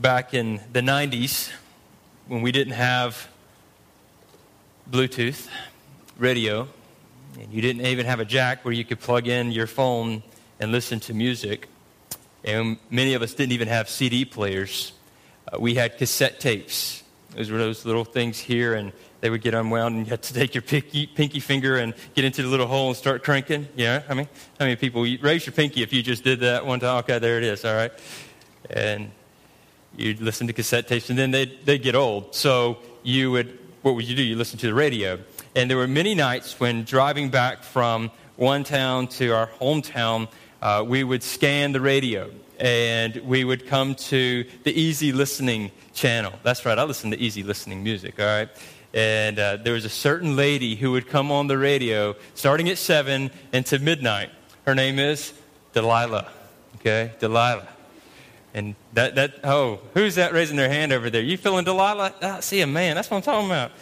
back in the 90s when we didn't have Bluetooth radio, and you didn't even have a jack where you could plug in your phone and listen to music. And many of us didn't even have CD players. Uh, we had cassette tapes. Those were those little things here, and they would get unwound, and you had to take your pinky, pinky finger and get into the little hole and start cranking. Yeah, I mean, how many people raise your pinky if you just did that one time? Okay, there it is. All right, and you'd listen to cassette tapes, and then they'd, they'd get old. So you would, what would you do? You listen to the radio. And there were many nights when driving back from one town to our hometown, uh, we would scan the radio and we would come to the easy listening channel. That's right, I listen to easy listening music, all right? And uh, there was a certain lady who would come on the radio starting at 7 until midnight. Her name is Delilah, okay? Delilah. And that, that, oh, who's that raising their hand over there? You feeling Delilah? I see a man. That's what I'm talking about.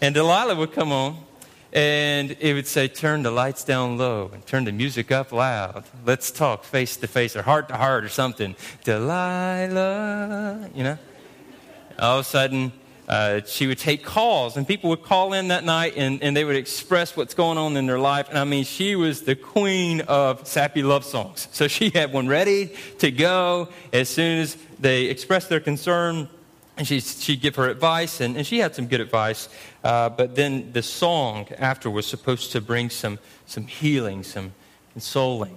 And Delilah would come on and it would say, turn the lights down low and turn the music up loud. Let's talk face to face or heart to heart or something. Delilah, you know? All of a sudden, uh, she would take calls, and people would call in that night and, and they would express what's going on in their life. And I mean, she was the queen of sappy love songs. So she had one ready to go as soon as they expressed their concern. And she, she'd give her advice, and, and she had some good advice. Uh, but then the song after was supposed to bring some, some healing, some consoling.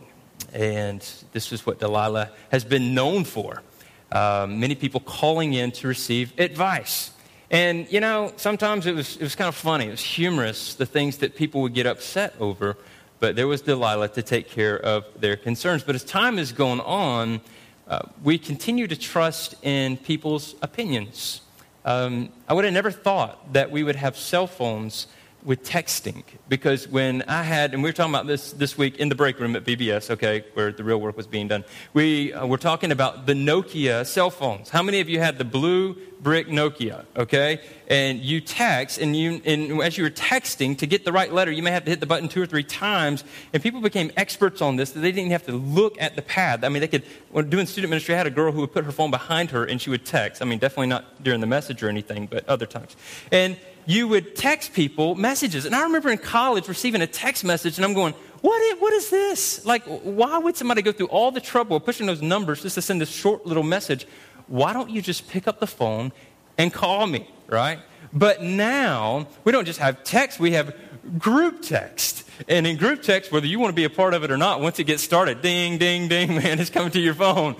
And this is what Delilah has been known for. Uh, many people calling in to receive advice. And, you know, sometimes it was, it was kind of funny. It was humorous, the things that people would get upset over. But there was Delilah to take care of their concerns. But as time has gone on, uh, we continue to trust in people's opinions. Um, I would have never thought that we would have cell phones with texting because when I had, and we were talking about this this week in the break room at VBS, okay, where the real work was being done, we uh, were talking about the Nokia cell phones. How many of you had the blue brick Nokia, okay? And you text, and, you, and as you were texting, to get the right letter, you may have to hit the button two or three times. And people became experts on this. that They didn't have to look at the pad. I mean, they could, when doing student ministry, I had a girl who would put her phone behind her and she would text. I mean, definitely not during the message or anything, but other times. And you would text people messages. And I remember in college receiving a text message, and I'm going, what is, what is this? Like, why would somebody go through all the trouble of pushing those numbers just to send this short little message? Why don't you just pick up the phone and call me, right? But now, we don't just have text, we have group text. And in group text, whether you want to be a part of it or not, once it gets started, ding, ding, ding, man, it's coming to your phone.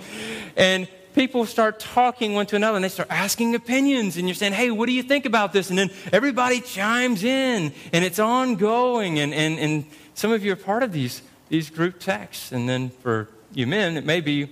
And people start talking one to another and they start asking opinions and you're saying hey what do you think about this and then everybody chimes in and it's ongoing and, and, and some of you are part of these, these group texts and then for you men it may be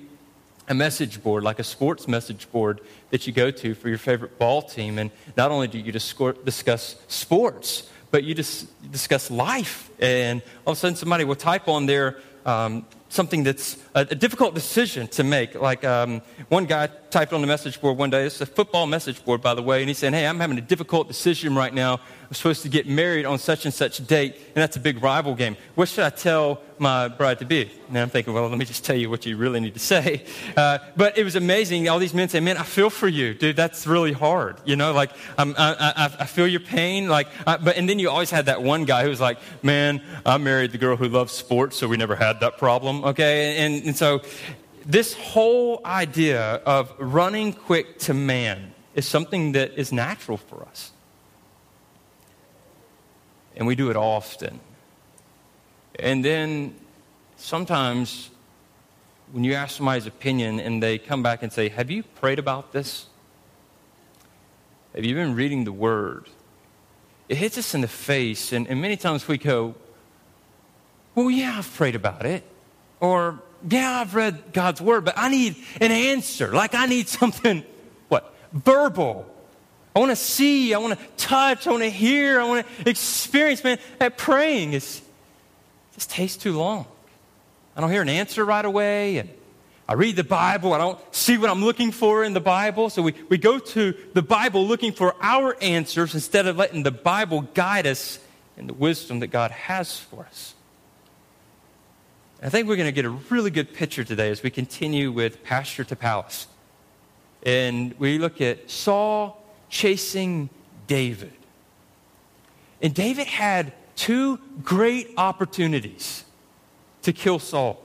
a message board, like a sports message board that you go to for your favorite ball team. And not only do you discuss sports, but you just discuss life. And all of a sudden, somebody will type on there um, something that's a, difficult decision to make. Like um, one guy typed on the message board one day, it's a football message board, by the way, and he said, Hey, I'm having a difficult decision right now. I'm supposed to get married on such and such date, and that's a big rival game. What should I tell my bride to be? And I'm thinking, Well, let me just tell you what you really need to say. Uh, but it was amazing. All these men say, Man, I feel for you, dude. That's really hard. You know, like, I, I, I feel your pain. Like, I, but, and then you always had that one guy who was like, Man, I married the girl who loves sports, so we never had that problem, okay? And, and so this whole idea of running quick to man is something that is natural for us. And we do it often. And then sometimes when you ask somebody's opinion and they come back and say, Have you prayed about this? Have you been reading the Word? It hits us in the face, and, and many times we go, Well, yeah, I've prayed about it. Or, yeah, I've read God's word, but I need an answer. Like I need something, what? Verbal. I want to see, I want to touch, I want to hear, I want to experience. Man, that praying is just takes too long. I don't hear an answer right away, and I read the Bible, I don't see what I'm looking for in the Bible. So we, we go to the Bible looking for our answers instead of letting the Bible guide us in the wisdom that God has for us. I think we're going to get a really good picture today as we continue with Pasture to Palace. and we look at Saul chasing David. And David had two great opportunities to kill Saul.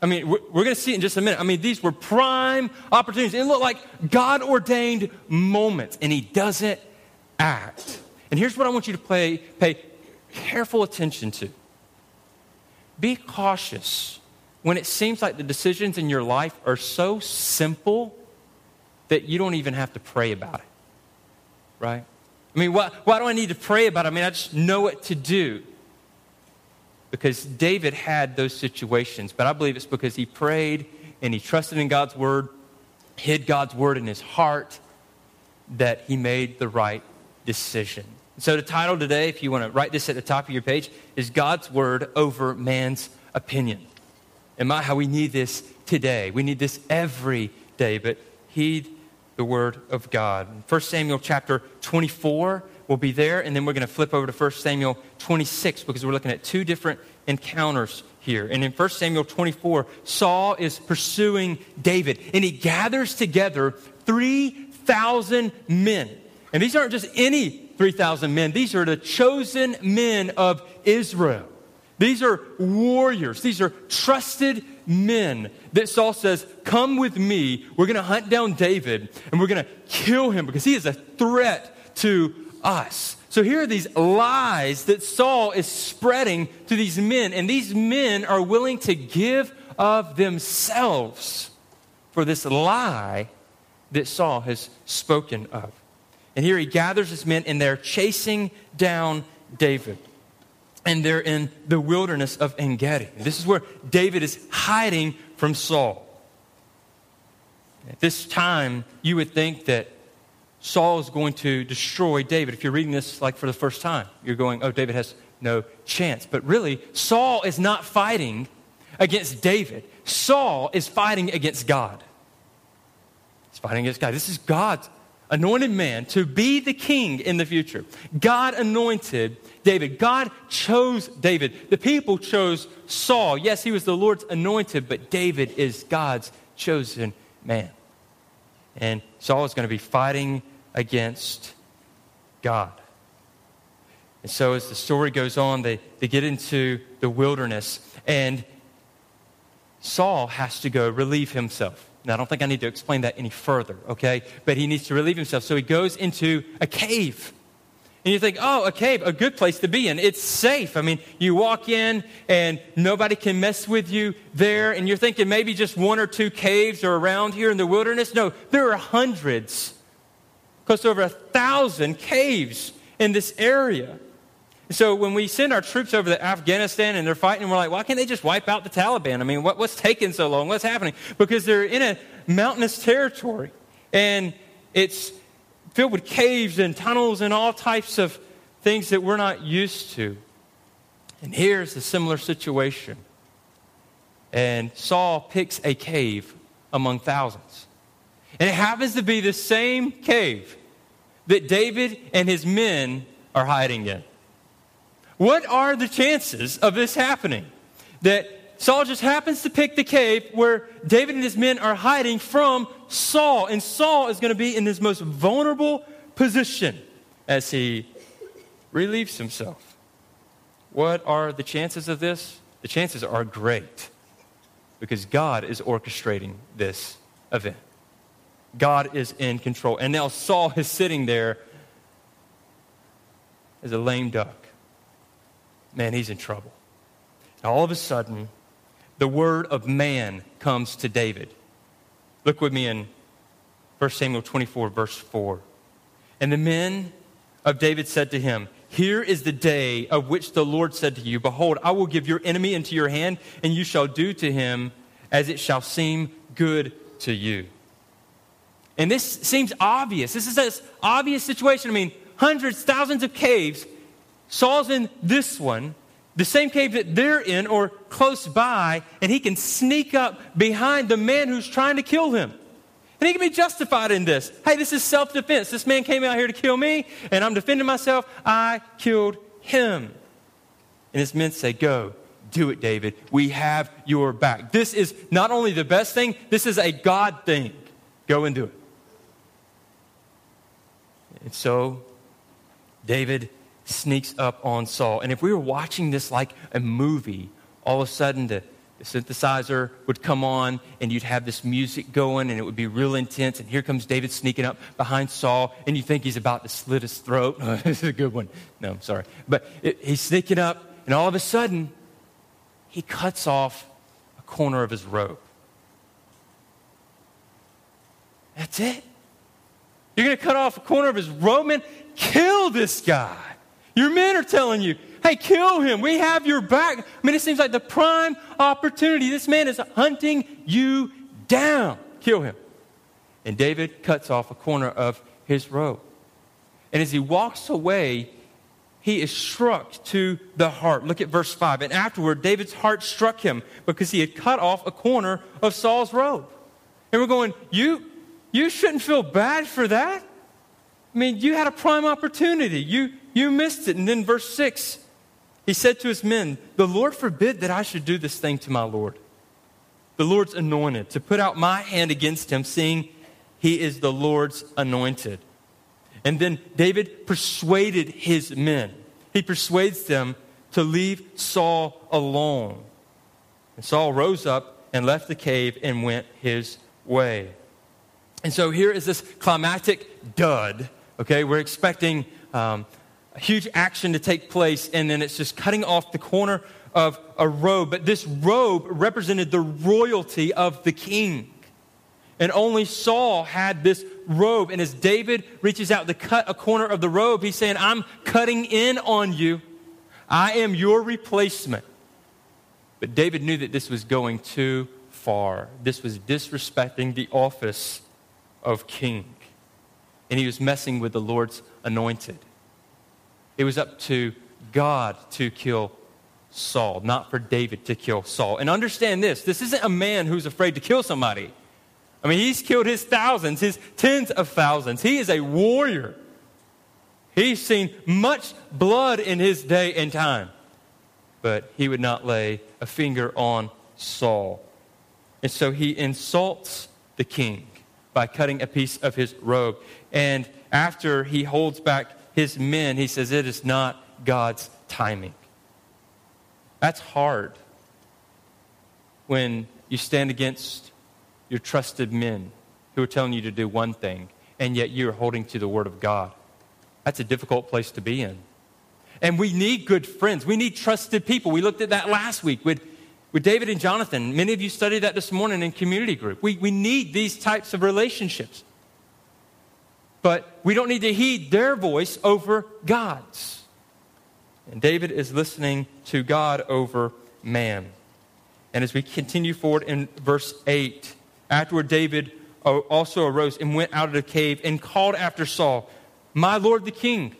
I mean, we're, we're going to see it in just a minute. I mean, these were prime opportunities. It looked like God ordained moments, and he doesn't act. And here's what I want you to pay careful attention to be cautious when it seems like the decisions in your life are so simple that you don't even have to pray about it. Right? I mean, why, why do I need to pray about it? I mean, I just know what to do. Because David had those situations, but I believe it's because he prayed and he trusted in God's word, hid God's word in his heart, that he made the right decision. So, the title today, if you want to write this at the top of your page, is God's Word over Man's Opinion. And my, how we need this today. We need this every day, but heed the Word of God. 1 Samuel chapter 24 will be there, and then we're going to flip over to 1 Samuel 26 because we're looking at two different encounters here. And in 1 Samuel 24, Saul is pursuing David, and he gathers together 3,000 men. And these aren't just any 3,000 men. These are the chosen men of Israel. These are warriors. These are trusted men that Saul says, Come with me. We're going to hunt down David and we're going to kill him because he is a threat to us. So here are these lies that Saul is spreading to these men, and these men are willing to give of themselves for this lie that Saul has spoken of. And here he gathers his men, and they're chasing down David. And they're in the wilderness of En Gedi. This is where David is hiding from Saul. At this time, you would think that Saul is going to destroy David. If you're reading this like for the first time, you're going, oh, David has no chance. But really, Saul is not fighting against David. Saul is fighting against God. He's fighting against God. This is God's anointed man to be the king in the future. God anointed David. God chose David. The people chose Saul. Yes, he was the Lord's anointed, but David is God's chosen man. And Saul is going to be fighting against God. And so, as the story goes on, they, they get into the wilderness, and Saul has to go relieve himself. Now, I don't think I need to explain that any further, okay? But he needs to relieve himself. So he goes into a cave. And you think, oh, a cave, a good place to be in. It's safe. I mean, you walk in and nobody can mess with you there. And you're thinking maybe just one or two caves are around here in the wilderness. No, there are hundreds, close to over a thousand caves in this area. So when we send our troops over to Afghanistan and they're fighting, we're like, why can't they just wipe out the Taliban? I mean, what, what's taking so long? What's happening? Because they're in a mountainous territory and it's filled with caves and tunnels and all types of things that we're not used to. And here's a similar situation. And Saul picks a cave among thousands. And it happens to be the same cave that David and his men are hiding in. What are the chances of this happening? That Saul just happens to pick the cave where David and his men are hiding from Saul. And Saul is going to be in his most vulnerable position as he relieves himself. What are the chances of this? The chances are great because God is orchestrating this event. God is in control. And now Saul is sitting there as a lame duck man, he's in trouble. Now, all of a sudden, the word of man comes to David. Look with me in 1 Samuel 24, verse 4. And the men of David said to him, Here is the day of which the Lord said to you, Behold, I will give your enemy into your hand, and you shall do to him as it shall seem good to you. And this seems obvious. This is an obvious situation. I mean, hundreds, thousands of caves Saul's in this one, the same cave that they're in or close by, and he can sneak up behind the man who's trying to kill him. And he can be justified in this. Hey, this is self defense. This man came out here to kill me, and I'm defending myself. I killed him. And his men say, Go, do it, David. We have your back. This is not only the best thing, this is a God thing. Go and do it. And so David sneaks up on Saul. And if we were watching this like a movie, all of a sudden the, the, synthesizer would come on and you'd have this music going and it would be real intense. And here comes David sneaking up behind Saul and you think he's about to slit his throat. this is a good one. No, I'm sorry. But it, he's sneaking up and all of a sudden he cuts off a corner of his robe. That's it. You're going to cut off a corner of his robe, man? Kill this guy. Your men are telling you, hey, kill him. We have your back. I mean, it seems like the prime opportunity. This man is hunting you down. Kill him. And David cuts off a corner of his robe. And as he walks away, he is struck to the heart. Look at verse 5. And afterward, David's heart struck him because he had cut off a corner of Saul's robe. And we're going, You, you shouldn't feel bad for that. I mean, you had a prime opportunity. You, you missed it. And then verse 6, he said to his men, The Lord forbid that I should do this thing to my Lord. The Lord's anointed, to put out my hand against him, seeing he is the Lord's anointed. And then David persuaded his men. He persuades them to leave Saul alone. And Saul rose up and left the cave and went his way. And so here is this climactic dud. Okay, we're expecting um, a huge action to take place, and then it's just cutting off the corner of a robe. But this robe represented the royalty of the king. And only Saul had this robe. And as David reaches out to cut a corner of the robe, he's saying, I'm cutting in on you. I am your replacement. But David knew that this was going too far. This was disrespecting the office of king. And he was messing with the Lord's anointed. It was up to God to kill Saul, not for David to kill Saul. And understand this this isn't a man who's afraid to kill somebody. I mean, he's killed his thousands, his tens of thousands. He is a warrior. He's seen much blood in his day and time. But he would not lay a finger on Saul. And so he insults the king by cutting a piece of his robe. And after he holds back his men, he says, It is not God's timing. That's hard when you stand against your trusted men who are telling you to do one thing, and yet you're holding to the Word of God. That's a difficult place to be in. And we need good friends. We need trusted people. We looked at that last week with, with David and Jonathan. Many of you studied that this morning in community group. We, we need these types of relationships. But we don't need to heed their voice over God's. And David is listening to God over man. And as we continue forward in verse 8, Afterward, David uh, also arose and went out of the cave and called after Saul, My Lord the king.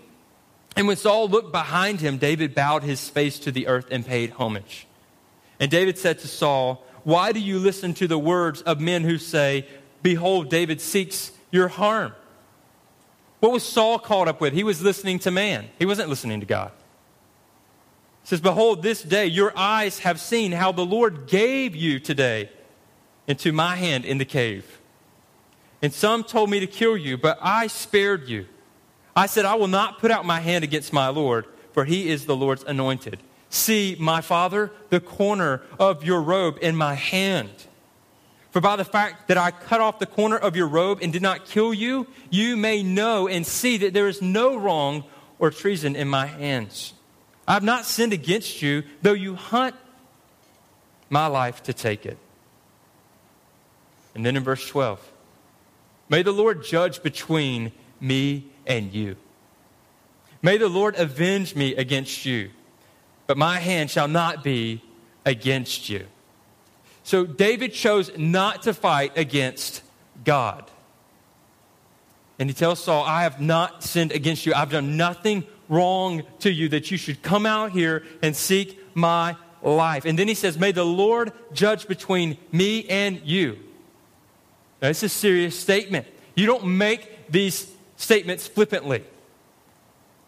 And when Saul looked behind him, David bowed his face to the earth and paid homage. And David said to Saul, Why do you listen to the words of men who say, Behold, David seeks your harm? What was Saul caught up with? He was listening to man, he wasn't listening to God. He says, Behold, this day your eyes have seen how the Lord gave you today into my hand in the cave. And some told me to kill you, but I spared you. I said, I will not put out my hand against my Lord, for he is the Lord's anointed. See, my father, the corner of your robe in my hand. For by the fact that I cut off the corner of your robe and did not kill you, you may know and see that there is no wrong or treason in my hands. I have not sinned against you, though you hunt my life to take it. And then in verse 12, may the Lord judge between me and you. May the Lord avenge me against you, but my hand shall not be against you. So David chose not to fight against God. And he tells Saul, I have not sinned against you. I've done nothing wrong to you that you should come out here and seek my life. And then he says, May the Lord judge between me and you. Now, it's a serious statement. You don't make these statements flippantly.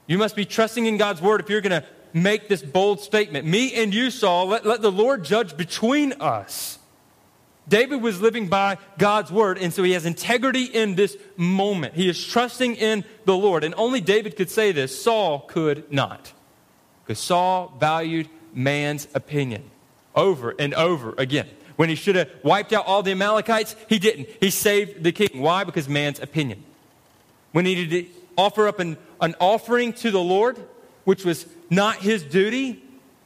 You must be trusting in God's word if you're going to make this bold statement. Me and you, Saul, let, let the Lord judge between us. David was living by God's word, and so he has integrity in this moment. He is trusting in the Lord. And only David could say this. Saul could not. Because Saul valued man's opinion over and over again. When he should have wiped out all the Amalekites, he didn't. He saved the king. Why? Because man's opinion. When he needed to offer up an, an offering to the Lord, which was not his duty,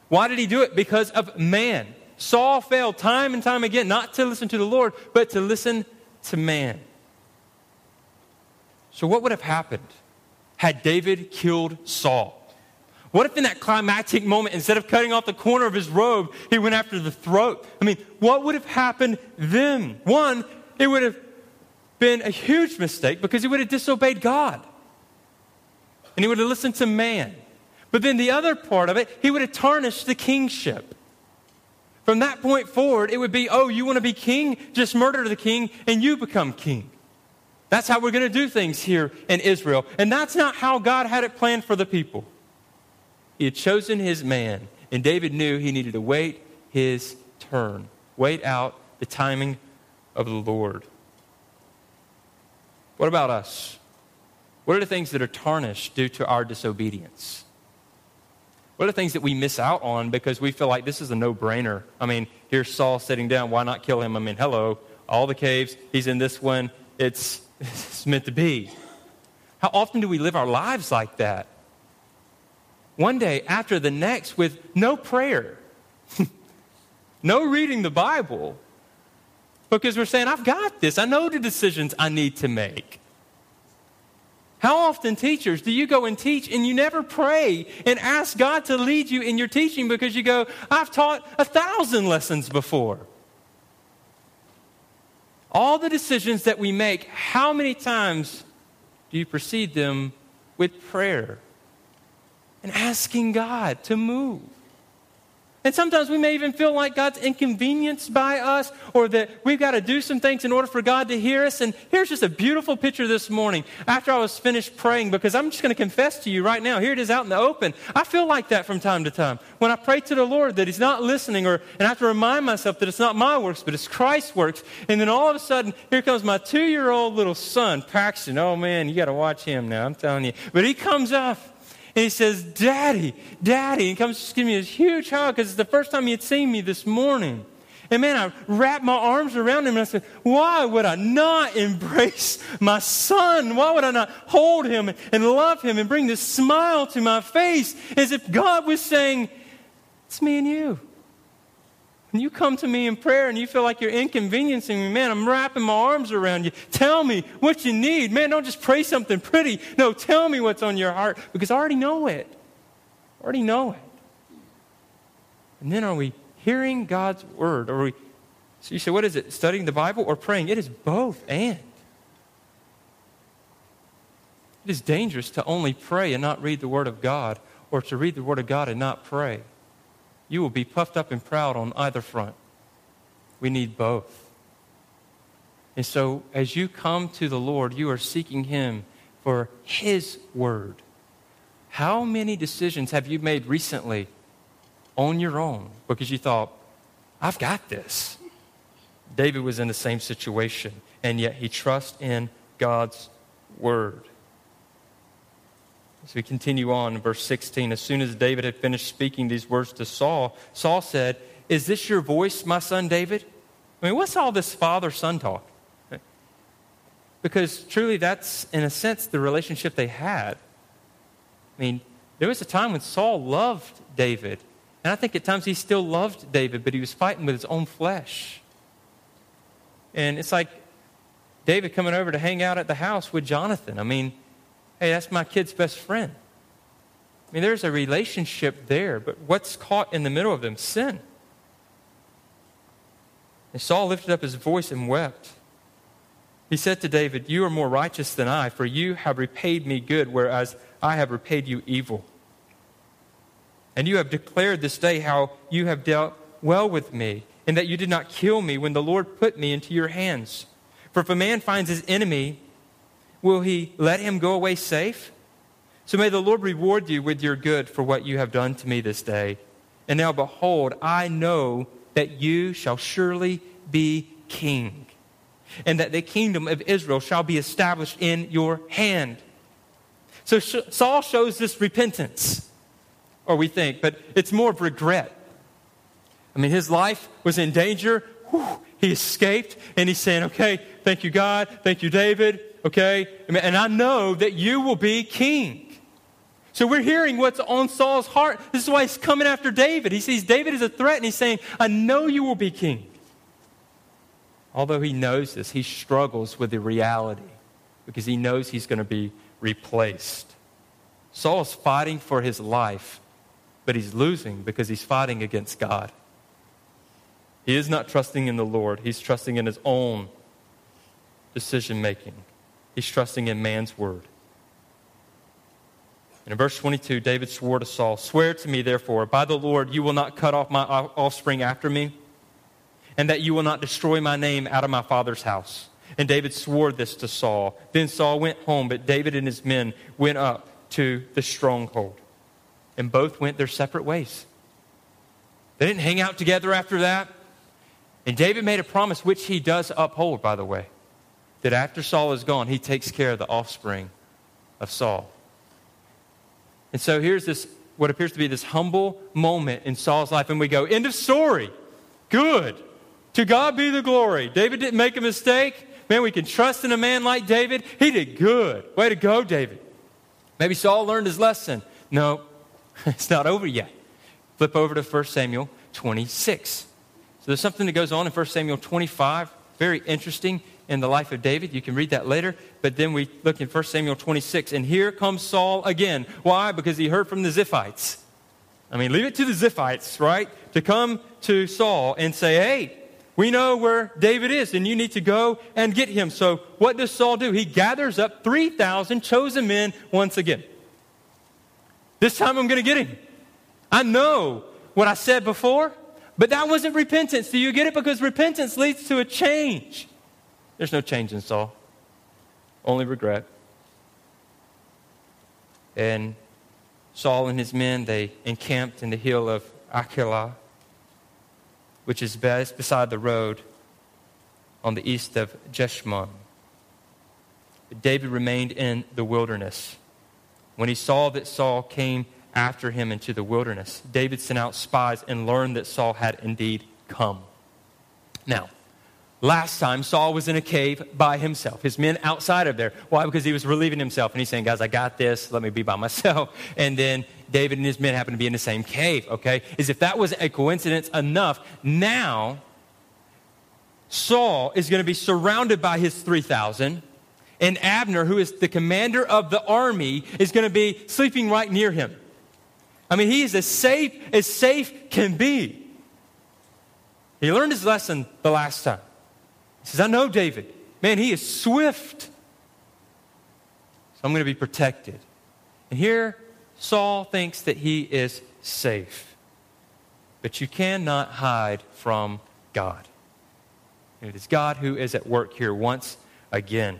why did he do it? Because of man. Saul failed time and time again not to listen to the Lord, but to listen to man. So, what would have happened had David killed Saul? What if in that climactic moment, instead of cutting off the corner of his robe, he went after the throat? I mean, what would have happened then? One, it would have been a huge mistake because he would have disobeyed God. And he would have listened to man. But then the other part of it, he would have tarnished the kingship. From that point forward, it would be, oh, you want to be king? Just murder the king and you become king. That's how we're going to do things here in Israel. And that's not how God had it planned for the people. He had chosen his man, and David knew he needed to wait his turn, wait out the timing of the Lord. What about us? What are the things that are tarnished due to our disobedience? What are the things that we miss out on because we feel like this is a no brainer? I mean, here's Saul sitting down. Why not kill him? I mean, hello, all the caves. He's in this one. It's, it's meant to be. How often do we live our lives like that? One day after the next with no prayer, no reading the Bible, because we're saying, I've got this. I know the decisions I need to make. How often, teachers, do you go and teach and you never pray and ask God to lead you in your teaching because you go, I've taught a thousand lessons before? All the decisions that we make, how many times do you precede them with prayer and asking God to move? And sometimes we may even feel like God's inconvenienced by us or that we've got to do some things in order for God to hear us. And here's just a beautiful picture this morning after I was finished praying because I'm just going to confess to you right now. Here it is out in the open. I feel like that from time to time. When I pray to the Lord that He's not listening or, and I have to remind myself that it's not my works, but it's Christ's works. And then all of a sudden, here comes my two year old little son, Paxton. Oh man, you got to watch him now. I'm telling you. But he comes up and he says, Daddy, Daddy. And comes to give me this huge hug because it's the first time he had seen me this morning. And man, I wrapped my arms around him and I said, Why would I not embrace my son? Why would I not hold him and love him and bring this smile to my face as if God was saying, It's me and you. When you come to me in prayer and you feel like you're inconveniencing me, man, I'm wrapping my arms around you. Tell me what you need. Man, don't just pray something pretty. No, tell me what's on your heart because I already know it. I already know it. And then are we hearing God's word? Or we so you say, what is it? Studying the Bible or praying? It is both and. It is dangerous to only pray and not read the Word of God, or to read the Word of God and not pray you will be puffed up and proud on either front. We need both. And so, as you come to the Lord, you are seeking Him for His word. How many decisions have you made recently on your own because you thought, I've got this? David was in the same situation, and yet he trusts in God's word. As we continue on in verse 16, as soon as David had finished speaking these words to Saul, Saul said, Is this your voice, my son David? I mean, what's all this father son talk? Because truly, that's, in a sense, the relationship they had. I mean, there was a time when Saul loved David. And I think at times he still loved David, but he was fighting with his own flesh. And it's like David coming over to hang out at the house with Jonathan. I mean, Hey, that's my kid's best friend. I mean, there's a relationship there, but what's caught in the middle of them? Sin. And Saul lifted up his voice and wept. He said to David, You are more righteous than I, for you have repaid me good, whereas I have repaid you evil. And you have declared this day how you have dealt well with me, and that you did not kill me when the Lord put me into your hands. For if a man finds his enemy, will he let him go away safe? So may the Lord reward you with your good for what you have done to me this day. And now, behold, I know that you shall surely be king, and that the kingdom of Israel shall be established in your hand. So Saul shows this repentance, or we think, but it's more of regret. I mean, his life was in danger. Whew, he escaped, and he's saying, Okay, thank you, God. Thank you, David. Okay? And I know that you will be king. So we're hearing what's on Saul's heart. This is why he's coming after David. He sees David as a threat, and he's saying, I know you will be king. Although he knows this, he struggles with the reality because he knows he's going to be replaced. Saul's fighting for his life, but he's losing because he's fighting against God. He is not trusting in the Lord, he's trusting in his own decision making. He's trusting in man's word. And in verse 22, David swore to Saul, Swear to me, therefore, by the Lord, you will not cut off my offspring after me, and that you will not destroy my name out of my father's house. And David swore this to Saul. Then Saul went home, but David and his men went up to the stronghold. And both went their separate ways. They didn't hang out together after that. And David made a promise, which he does uphold, by the way, that after Saul is gone, he takes care of the offspring of Saul. And so here's this, what appears to be this humble moment in Saul's life, and we go, end of story. Good. To God be the glory. David didn't make a mistake. Man, we can trust in a man like David. He did good. Way to go, David. Maybe Saul learned his lesson. No, it's not over yet. Flip over to 1 Samuel 26. So there's something that goes on in 1 Samuel 25, very interesting in the life of David. You can read that later. But then we look in 1 Samuel 26, and here comes Saul again. Why? Because he heard from the Ziphites. I mean, leave it to the Ziphites, right? To come to Saul and say, hey, we know where David is, and you need to go and get him. So, what does Saul do? He gathers up 3,000 chosen men once again. This time I'm going to get him. I know what I said before, but that wasn't repentance. Do you get it? Because repentance leads to a change. There's no change in Saul, only regret. And Saul and his men, they encamped in the hill of Hachilah which is beside the road on the east of Jeshimon. David remained in the wilderness. When he saw that Saul came after him into the wilderness, David sent out spies and learned that Saul had indeed come. Now, Last time, Saul was in a cave by himself, his men outside of there. Why? Because he was relieving himself. And he's saying, Guys, I got this. Let me be by myself. And then David and his men happen to be in the same cave, okay? As if that was a coincidence enough. Now, Saul is going to be surrounded by his 3,000. And Abner, who is the commander of the army, is going to be sleeping right near him. I mean, he is as safe as safe can be. He learned his lesson the last time. He says, I know David. Man, he is swift. So I'm going to be protected. And here, Saul thinks that he is safe. But you cannot hide from God. it is God who is at work here once again.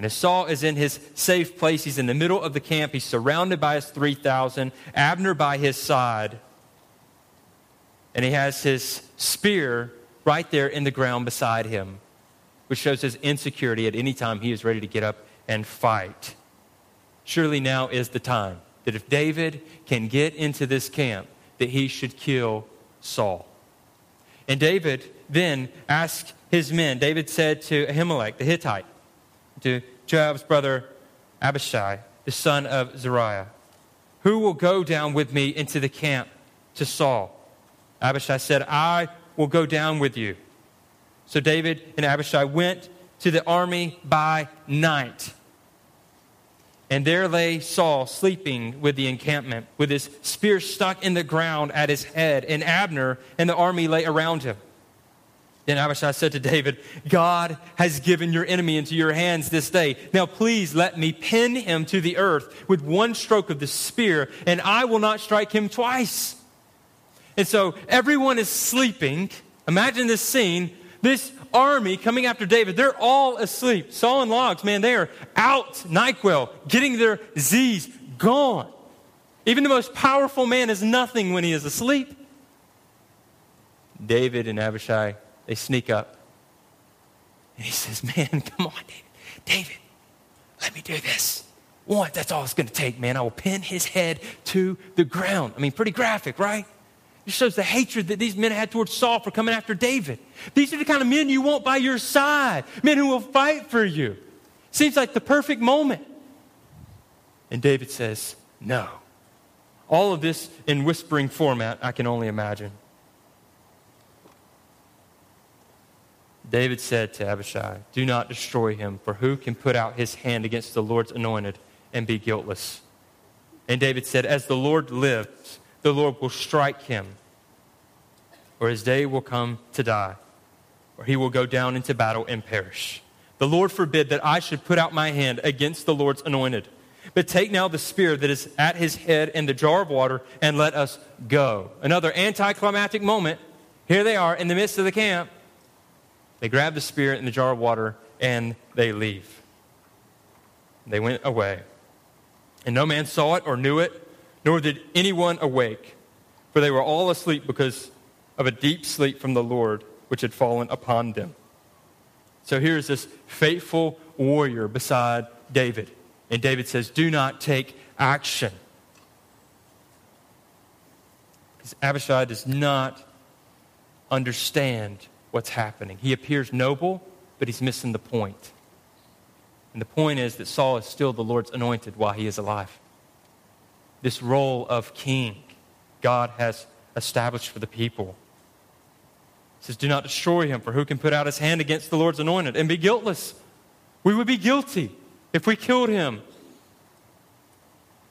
And as Saul is in his safe place, he's in the middle of the camp. He's surrounded by his 3,000, Abner by his side. And he has his spear right there in the ground beside him, which shows his insecurity at any time he is ready to get up and fight. Surely now is the time that if David can get into this camp, that he should kill Saul. And David then asked his men, David said to Ahimelech the Hittite, to Joab's brother Abishai, the son of Zeruiah, Who will go down with me into the camp to Saul? Abishai said, I will go down with you. So David and Abishai went to the army by night. And there lay Saul sleeping with the encampment, with his spear stuck in the ground at his head, and Abner and the army lay around him. Then Abishai said to David, God has given your enemy into your hands this day. Now please let me pin him to the earth with one stroke of the spear, and I will not strike him twice. And so everyone is sleeping. Imagine this scene. This army coming after David, they're all asleep. Saul and Logs, man, they are out, NyQuil, getting their Z's gone. Even the most powerful man is nothing when he is asleep. David and Abishai, they sneak up And he says, Man, come on, David. David, let me do this. One, that's all it's going to take, man. I will pin his head to the ground. I mean, pretty graphic, right? It shows the hatred that these men had towards Saul for coming after David. These are the kind of men you want by your side, men who will fight for you. Seems like the perfect moment. And David says, No. All of this in whispering format, I can only imagine. David said to Abishai, Do not destroy him, for who can put out his hand against the Lord's anointed and be guiltless? And David said, As the Lord lives, the Lord will strike him, or his day will come to die, or he will go down into battle and perish. The Lord forbid that I should put out my hand against the Lord's anointed. But take now the spear that is at his head and the jar of water, and let us go. Another anticlimactic moment. Here they are in the midst of the camp. They grab the spear and the jar of water, and they leave. They went away. And no man saw it or knew it, nor did anyone awake, for they were all asleep because of a deep sleep from the Lord which had fallen upon them. So here's this faithful warrior beside David. And David says, Do not take action. Because Abishai does not understand what's happening. He appears noble, but he's missing the point. And the point is that Saul is still the Lord's anointed while he is alive. This role of king God has established for the people. He says, Do not destroy him, for who can put out his hand against the Lord's anointed and be guiltless? We would be guilty if we killed him.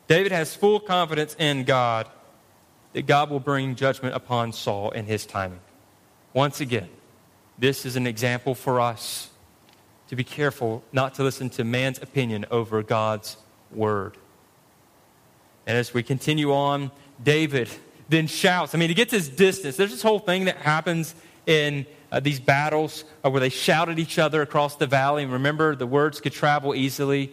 David has full confidence in God that God will bring judgment upon Saul in his timing. Once again, this is an example for us to be careful not to listen to man's opinion over God's word. And as we continue on, David then shouts. I mean, he gets his distance. There's this whole thing that happens in uh, these battles uh, where they shout at each other across the valley. And remember, the words could travel easily.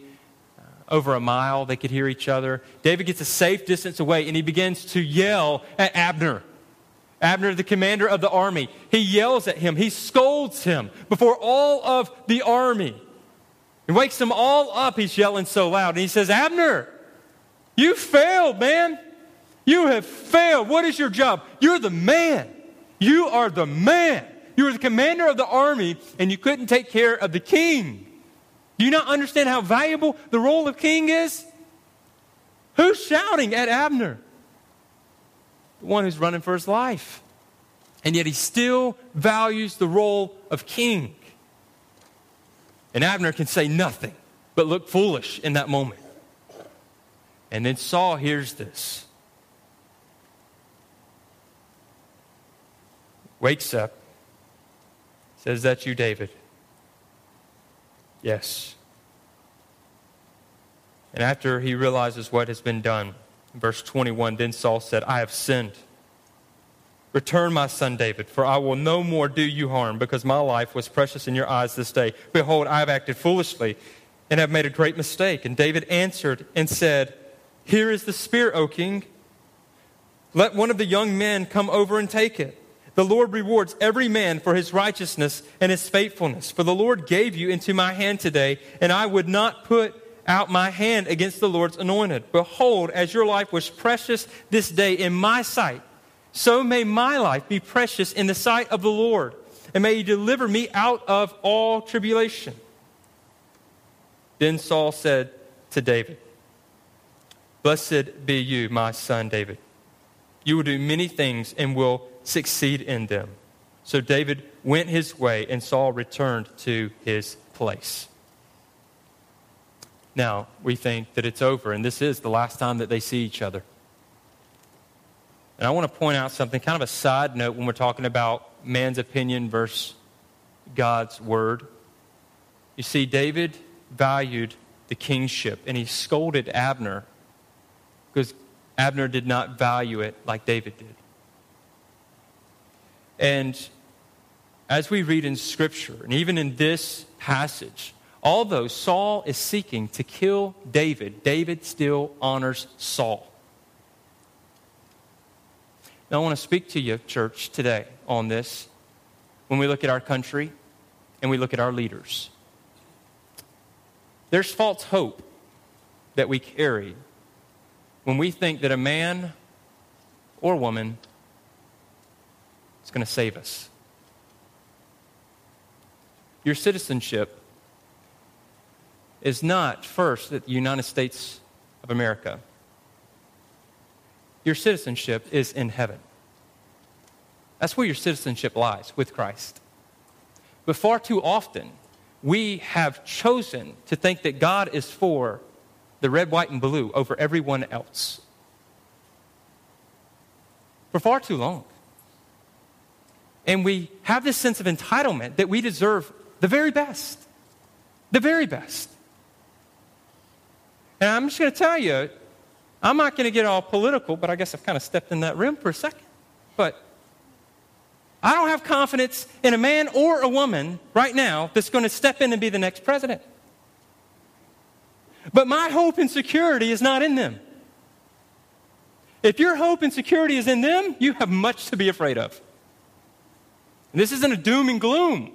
Uh, over a mile, they could hear each other. David gets a safe distance away and he begins to yell at Abner. Abner, the commander of the army, he yells at him. He scolds him before all of the army. He wakes them all up. He's yelling so loud. And he says, Abner, you failed, man. You have failed. What is your job? You're the man. You are the man. You are the commander of the army, and you couldn't take care of the king. Do you not understand how valuable the role of king is? Who's shouting at Abner? The one who's running for his life. And yet he still values the role of king. And Abner can say nothing but look foolish in that moment. And then Saul hears this. Wakes up. Says, That you, David? Yes. And after he realizes what has been done, verse 21, then Saul said, I have sinned. Return, my son David, for I will no more do you harm, because my life was precious in your eyes this day. Behold, I have acted foolishly and have made a great mistake. And David answered and said, here is the spear, O king. Let one of the young men come over and take it. The Lord rewards every man for his righteousness and his faithfulness. For the Lord gave you into my hand today, and I would not put out my hand against the Lord's anointed. Behold, as your life was precious this day in my sight, so may my life be precious in the sight of the Lord, and may he deliver me out of all tribulation. Then Saul said to David, Blessed be you, my son David. You will do many things and will succeed in them. So David went his way, and Saul returned to his place. Now, we think that it's over, and this is the last time that they see each other. And I want to point out something, kind of a side note when we're talking about man's opinion versus God's word. You see, David valued the kingship, and he scolded Abner because Abner did not value it like David did. And as we read in Scripture, and even in this passage, although Saul is seeking to kill David, David still honors Saul. Now, I want to speak to you, church, today on this. When we look at our country, and we look at our leaders. There's false hope that we carry when we think that a man or woman is going to save us. Your citizenship is not first the United States of America. Your citizenship is in heaven. That's where your citizenship lies with Christ. But far too often, we have chosen to think that God is for the red, white, and blue over everyone else. For far too long. And we have this sense of entitlement that we deserve the very best. The very best. And I'm just going to tell you, I'm not going to get all political, but I guess I've kind of stepped in that room for a second. But I don't have confidence in a man or a woman right now that's going to step in and be the next president. But my hope and security is not in them. If your hope and security is in them, you have much to be afraid of. And this isn't a doom and gloom.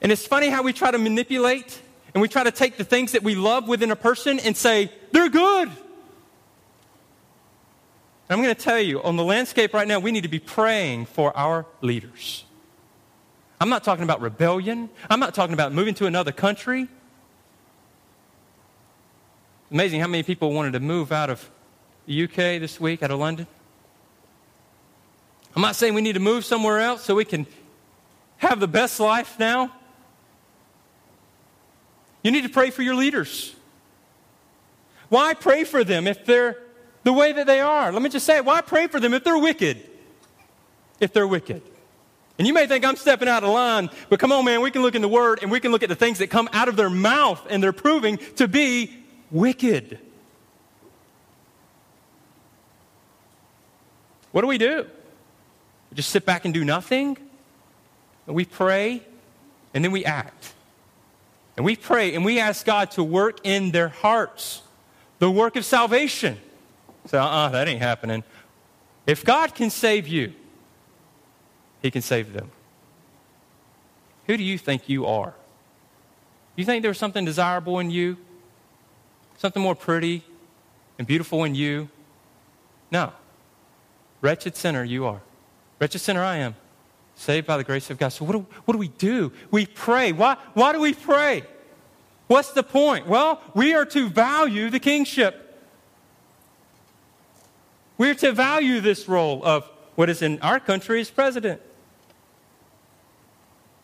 And it's funny how we try to manipulate and we try to take the things that we love within a person and say, they're good. I'm going to tell you, on the landscape right now, we need to be praying for our leaders. I'm not talking about rebellion. I'm not talking about moving to another country. Amazing how many people wanted to move out of the UK this week, out of London. I'm not saying we need to move somewhere else so we can have the best life now. You need to pray for your leaders. Why pray for them if they're the way that they are. Let me just say. Why pray for them if they're wicked? If they're wicked. And you may think I'm stepping out of line, but come on, man, we can look in the Word and we can look at the things that come out of their mouth and they're proving to be wicked. What do we do? We just sit back and do nothing? And we pray and then we act. And we pray and we ask God to work in their hearts the work of salvation. Say, uh uh that ain't happening. If God can save you, He can save them. Who do you think you are? You think there's something desirable in you? Something more pretty and beautiful in you? No. Wretched sinner you are. Wretched sinner I am. Saved by the grace of God. So, what do, what do we do? We pray. Why, why do we pray? What's the point? Well, we are to value the kingship. We're to value this role of what is in our country as president.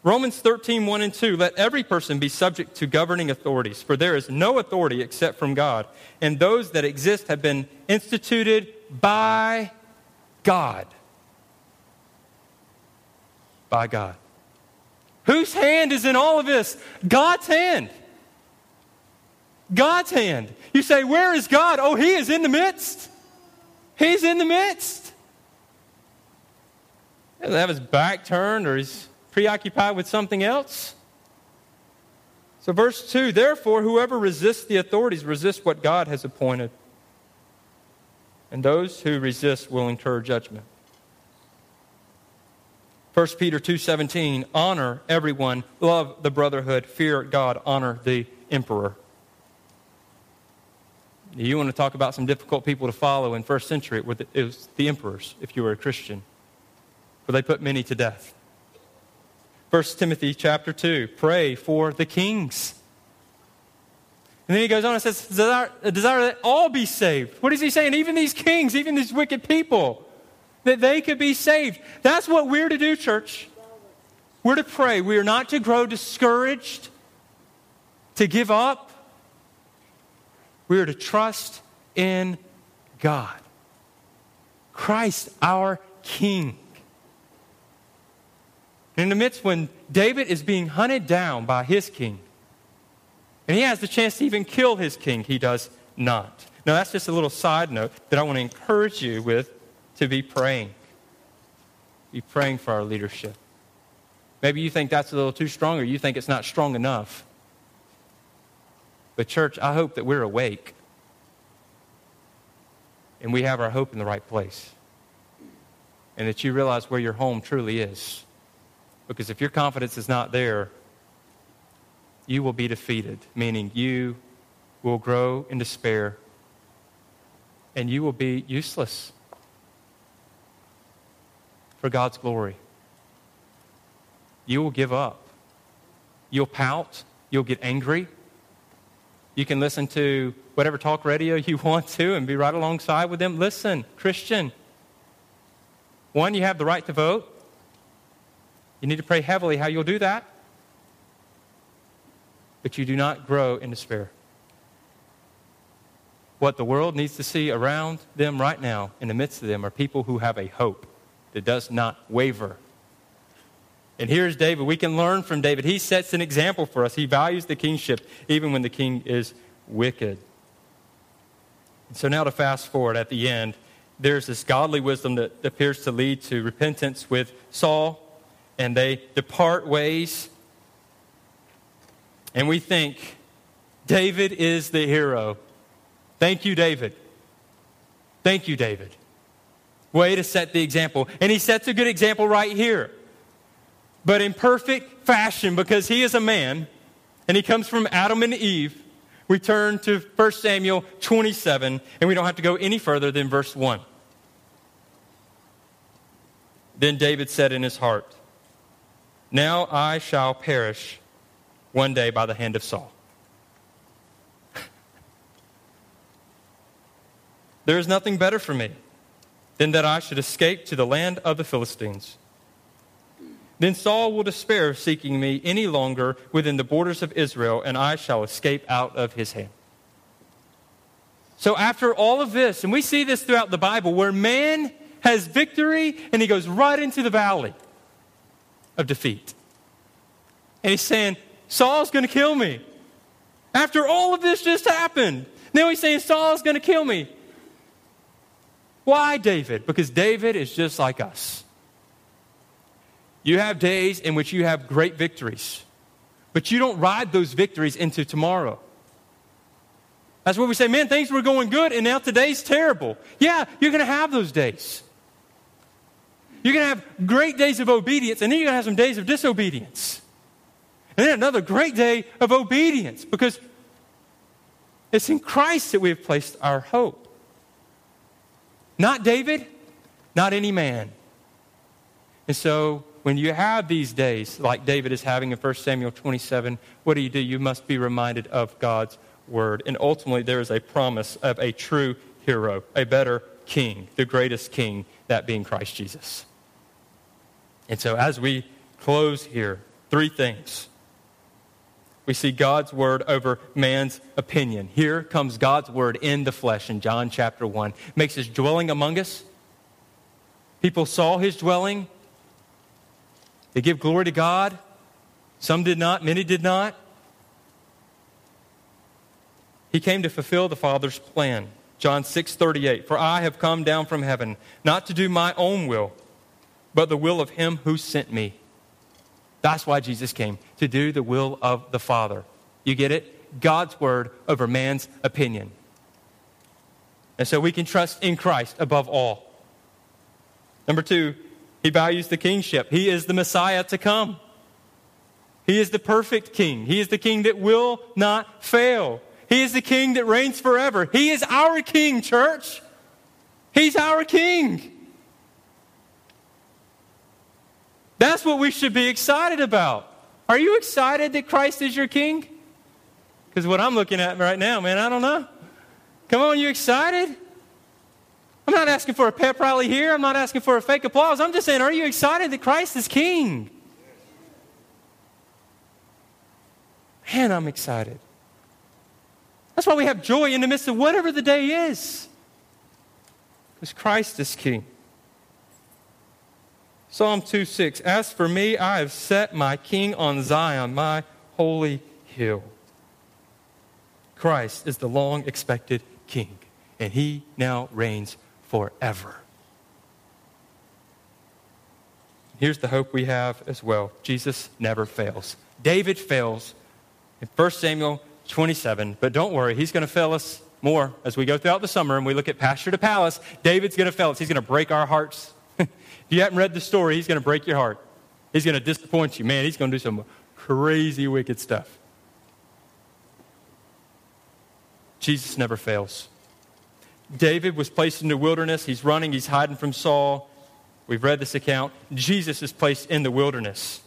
Romans 13, 1 and 2. Let every person be subject to governing authorities, for there is no authority except from God, and those that exist have been instituted by God. By God. Whose hand is in all of this? God's hand. God's hand. You say, Where is God? Oh, He is in the midst. He's in the midst. He doesn't have his back turned or he's preoccupied with something else. So, verse 2 Therefore, whoever resists the authorities resists what God has appointed. And those who resist will incur judgment. 1 Peter 2:17 honor everyone love the brotherhood fear God honor the emperor you want to talk about some difficult people to follow in first century, it was the emperors, if you were a Christian. For they put many to death. 1 Timothy chapter 2, pray for the kings. And then he goes on and says, desire, desire that all be saved. What is he saying? Even these kings, even these wicked people, that they could be saved. That's what we're to do, church. We're to pray. We are not to grow discouraged, to give up, we are to trust in God. Christ, our King. in the midst when David is being hunted down by his king, and he has the chance to even kill his king, he does not. Now, that's just a little side note that I want to encourage you with to be praying. Be praying for our leadership. Maybe you think that's a little too strong, or you think it's not strong enough. But, church, I hope that we're awake and we have our hope in the right place. And that you realize where your home truly is. Because if your confidence is not there, you will be defeated, meaning you will grow in despair and you will be useless for God's glory. You will give up. You'll pout. You'll get angry. You can listen to whatever talk radio you want to and be right alongside with them. Listen, Christian. One, you have the right to vote. You need to pray heavily how you'll do that. But you do not grow in despair. What the world needs to see around them right now, in the midst of them, are people who have a hope that does not waver. And here's David. We can learn from David. He sets an example for us. He values the kingship even when the king is wicked. So now to fast forward at the end, there's this godly wisdom that appears to lead to repentance with Saul, and they depart ways. And we think David is the hero. Thank you, David. Thank you, David. Way to set the example. And he sets a good example right here. But in perfect fashion, because he is a man and he comes from Adam and Eve, we turn to 1 Samuel 27, and we don't have to go any further than verse 1. Then David said in his heart, Now I shall perish one day by the hand of Saul. There is nothing better for me than that I should escape to the land of the Philistines. Then Saul will despair of seeking me any longer within the borders of Israel, and I shall escape out of his hand. So, after all of this, and we see this throughout the Bible, where man has victory and he goes right into the valley of defeat. And he's saying, Saul's going to kill me. After all of this just happened, now he's saying, Saul's going to kill me. Why David? Because David is just like us. You have days in which you have great victories, but you don't ride those victories into tomorrow. That's what we say, man, things were going good and now today's terrible. Yeah, you're going to have those days. You're going to have great days of obedience, and then you're going to have some days of disobedience. And then another great day of obedience because it's in Christ that we have placed our hope. Not David, not any man. And so when you have these days, like David is having in 1 Samuel 27, what do you do? You must be reminded of God's word. And ultimately, there is a promise of a true hero, a better king, the greatest king, that being Christ Jesus. And so, as we close here, three things. We see God's word over man's opinion. Here comes God's word in the flesh in John chapter 1. Makes his dwelling among us. People saw his dwelling. They give glory to God. Some did not, many did not. He came to fulfill the Father's plan. John 6 38. For I have come down from heaven, not to do my own will, but the will of him who sent me. That's why Jesus came, to do the will of the Father. You get it? God's word over man's opinion. And so we can trust in Christ above all. Number two, he values the kingship. He is the Messiah to come. He is the perfect king. He is the king that will not fail. He is the king that reigns forever. He is our king, church. He's our king. That's what we should be excited about. Are you excited that Christ is your king? Because what I'm looking at right now, man, I don't know. Come on, you excited? I'm not asking for a pep rally here. I'm not asking for a fake applause. I'm just saying, are you excited that Christ is king? Man, I'm excited. That's why we have joy in the midst of whatever the day is. Because Christ is king. Psalm 2 6 As for me, I have set my king on Zion, my holy hill. Christ is the long expected king, and he now reigns forever. Here's the hope we have as well Jesus never fails. David fails in 1 Samuel 27, but don't worry, he's going to fail us more as we go throughout the summer and we look at pasture to palace. David's going to fail us. He's going to break our hearts you haven't read the story, he's going to break your heart. He's going to disappoint you. Man, he's going to do some crazy, wicked stuff. Jesus never fails. David was placed in the wilderness. He's running, he's hiding from Saul. We've read this account. Jesus is placed in the wilderness.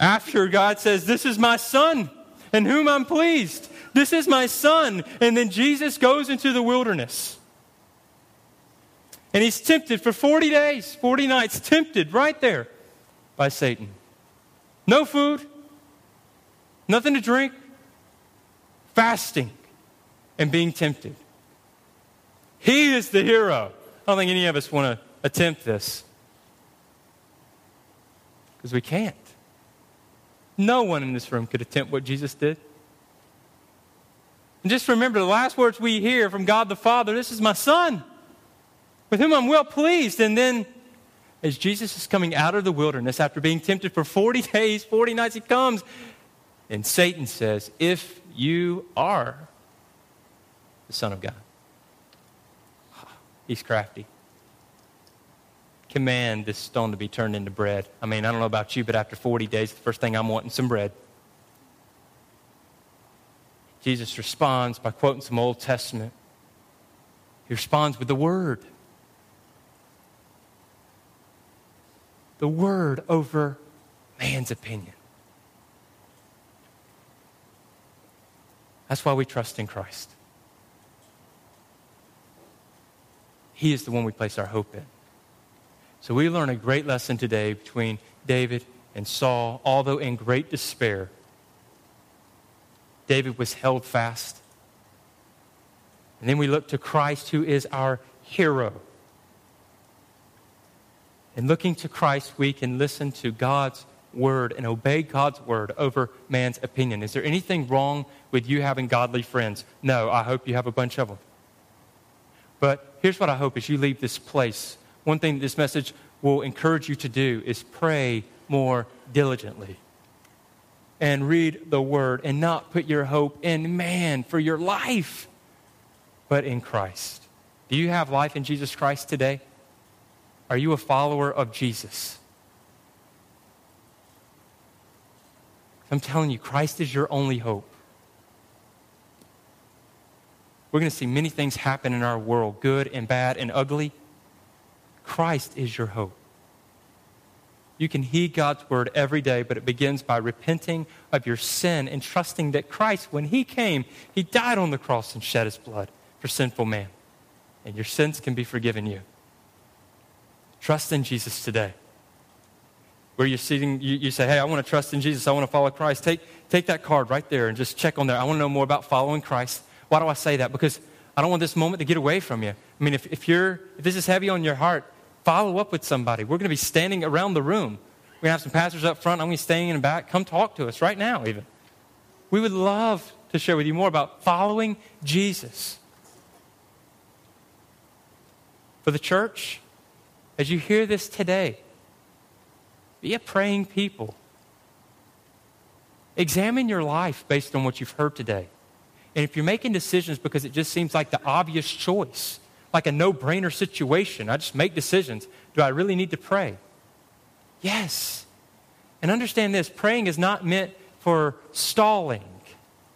After God says, This is my son in whom I'm pleased. This is my son. And then Jesus goes into the wilderness. And he's tempted for 40 days, 40 nights, tempted right there by Satan. No food, nothing to drink, fasting, and being tempted. He is the hero. I don't think any of us want to attempt this because we can't. No one in this room could attempt what Jesus did. And just remember the last words we hear from God the Father this is my Son, with whom I'm well pleased. And then, as Jesus is coming out of the wilderness after being tempted for 40 days, 40 nights, he comes, and Satan says, If you are the Son of God, he's crafty. Command this stone to be turned into bread. I mean, I don't know about you, but after 40 days, the first thing I'm wanting some bread. Jesus responds by quoting some Old Testament. He responds with the Word. The Word over man's opinion. That's why we trust in Christ. He is the one we place our hope in. So we learn a great lesson today between David and Saul, although in great despair. David was held fast. And then we look to Christ, who is our hero. And looking to Christ, we can listen to God's word and obey God's word over man's opinion. Is there anything wrong with you having godly friends? No, I hope you have a bunch of them. But here's what I hope as you leave this place. One thing this message will encourage you to do is pray more diligently and read the word and not put your hope in man for your life, but in Christ. Do you have life in Jesus Christ today? Are you a follower of Jesus? I'm telling you, Christ is your only hope. We're going to see many things happen in our world, good and bad and ugly. Christ is your hope. You can heed God's word every day, but it begins by repenting of your sin and trusting that Christ, when He came, He died on the cross and shed His blood for sinful man. And your sins can be forgiven you. Trust in Jesus today. Where you're sitting, you, you say, Hey, I want to trust in Jesus. I want to follow Christ. Take, take that card right there and just check on there. I want to know more about following Christ. Why do I say that? Because I don't want this moment to get away from you. I mean, if, if, you're, if this is heavy on your heart, follow up with somebody. We're going to be standing around the room. We're going to have some pastors up front. I'm going to be standing in the back. Come talk to us right now, even. We would love to share with you more about following Jesus. For the church, as you hear this today, be a praying people. Examine your life based on what you've heard today. And if you're making decisions because it just seems like the obvious choice, like a no brainer situation. I just make decisions. Do I really need to pray? Yes. And understand this praying is not meant for stalling,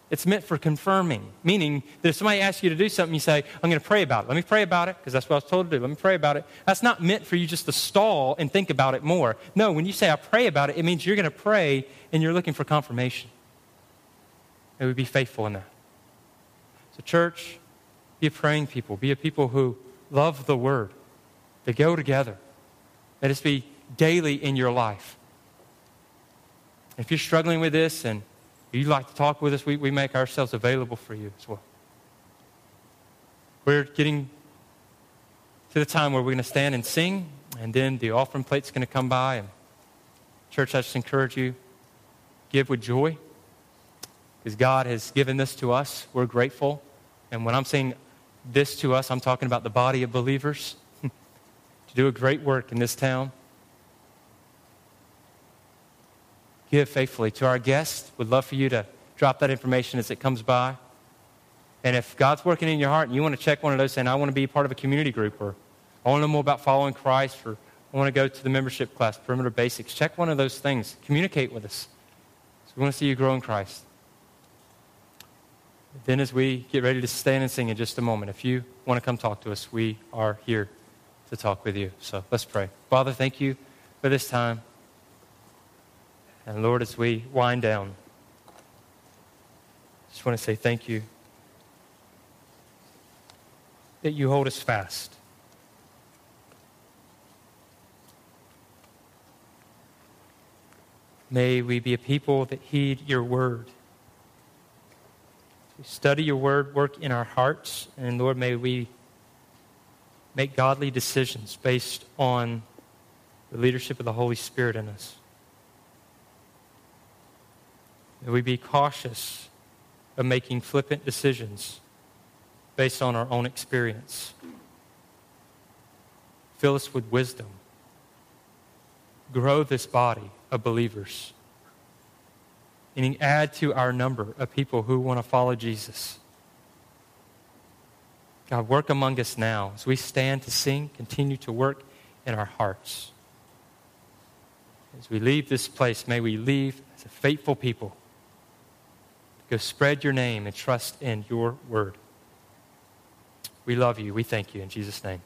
it's meant for confirming. Meaning that if somebody asks you to do something, you say, I'm going to pray about it. Let me pray about it because that's what I was told to do. Let me pray about it. That's not meant for you just to stall and think about it more. No, when you say, I pray about it, it means you're going to pray and you're looking for confirmation. It would be faithful in that. So, church, be a praying people. Be a people who love the word. They go together. Let us be daily in your life. If you're struggling with this and you'd like to talk with us, we, we make ourselves available for you as well. We're getting to the time where we're going to stand and sing, and then the offering plate's going to come by. And church, I just encourage you, give with joy, because God has given this to us. We're grateful. And when I'm saying this to us, I'm talking about the body of believers, to do a great work in this town. Give faithfully. To our guests, would love for you to drop that information as it comes by. And if God's working in your heart and you want to check one of those saying, I want to be part of a community group or I want to know more about following Christ or I want to go to the membership class, Perimeter Basics. Check one of those things. Communicate with us. So we want to see you grow in Christ. Then, as we get ready to stand and sing in just a moment, if you want to come talk to us, we are here to talk with you. So let's pray. Father, thank you for this time. And Lord, as we wind down, I just want to say thank you that you hold us fast. May we be a people that heed your word. We study your word, work in our hearts, and Lord, may we make godly decisions based on the leadership of the Holy Spirit in us. May we be cautious of making flippant decisions based on our own experience. Fill us with wisdom. Grow this body of believers. And add to our number of people who want to follow Jesus. God, work among us now as we stand to sing, continue to work in our hearts. As we leave this place, may we leave as a faithful people. Go spread your name and trust in your word. We love you. We thank you in Jesus' name.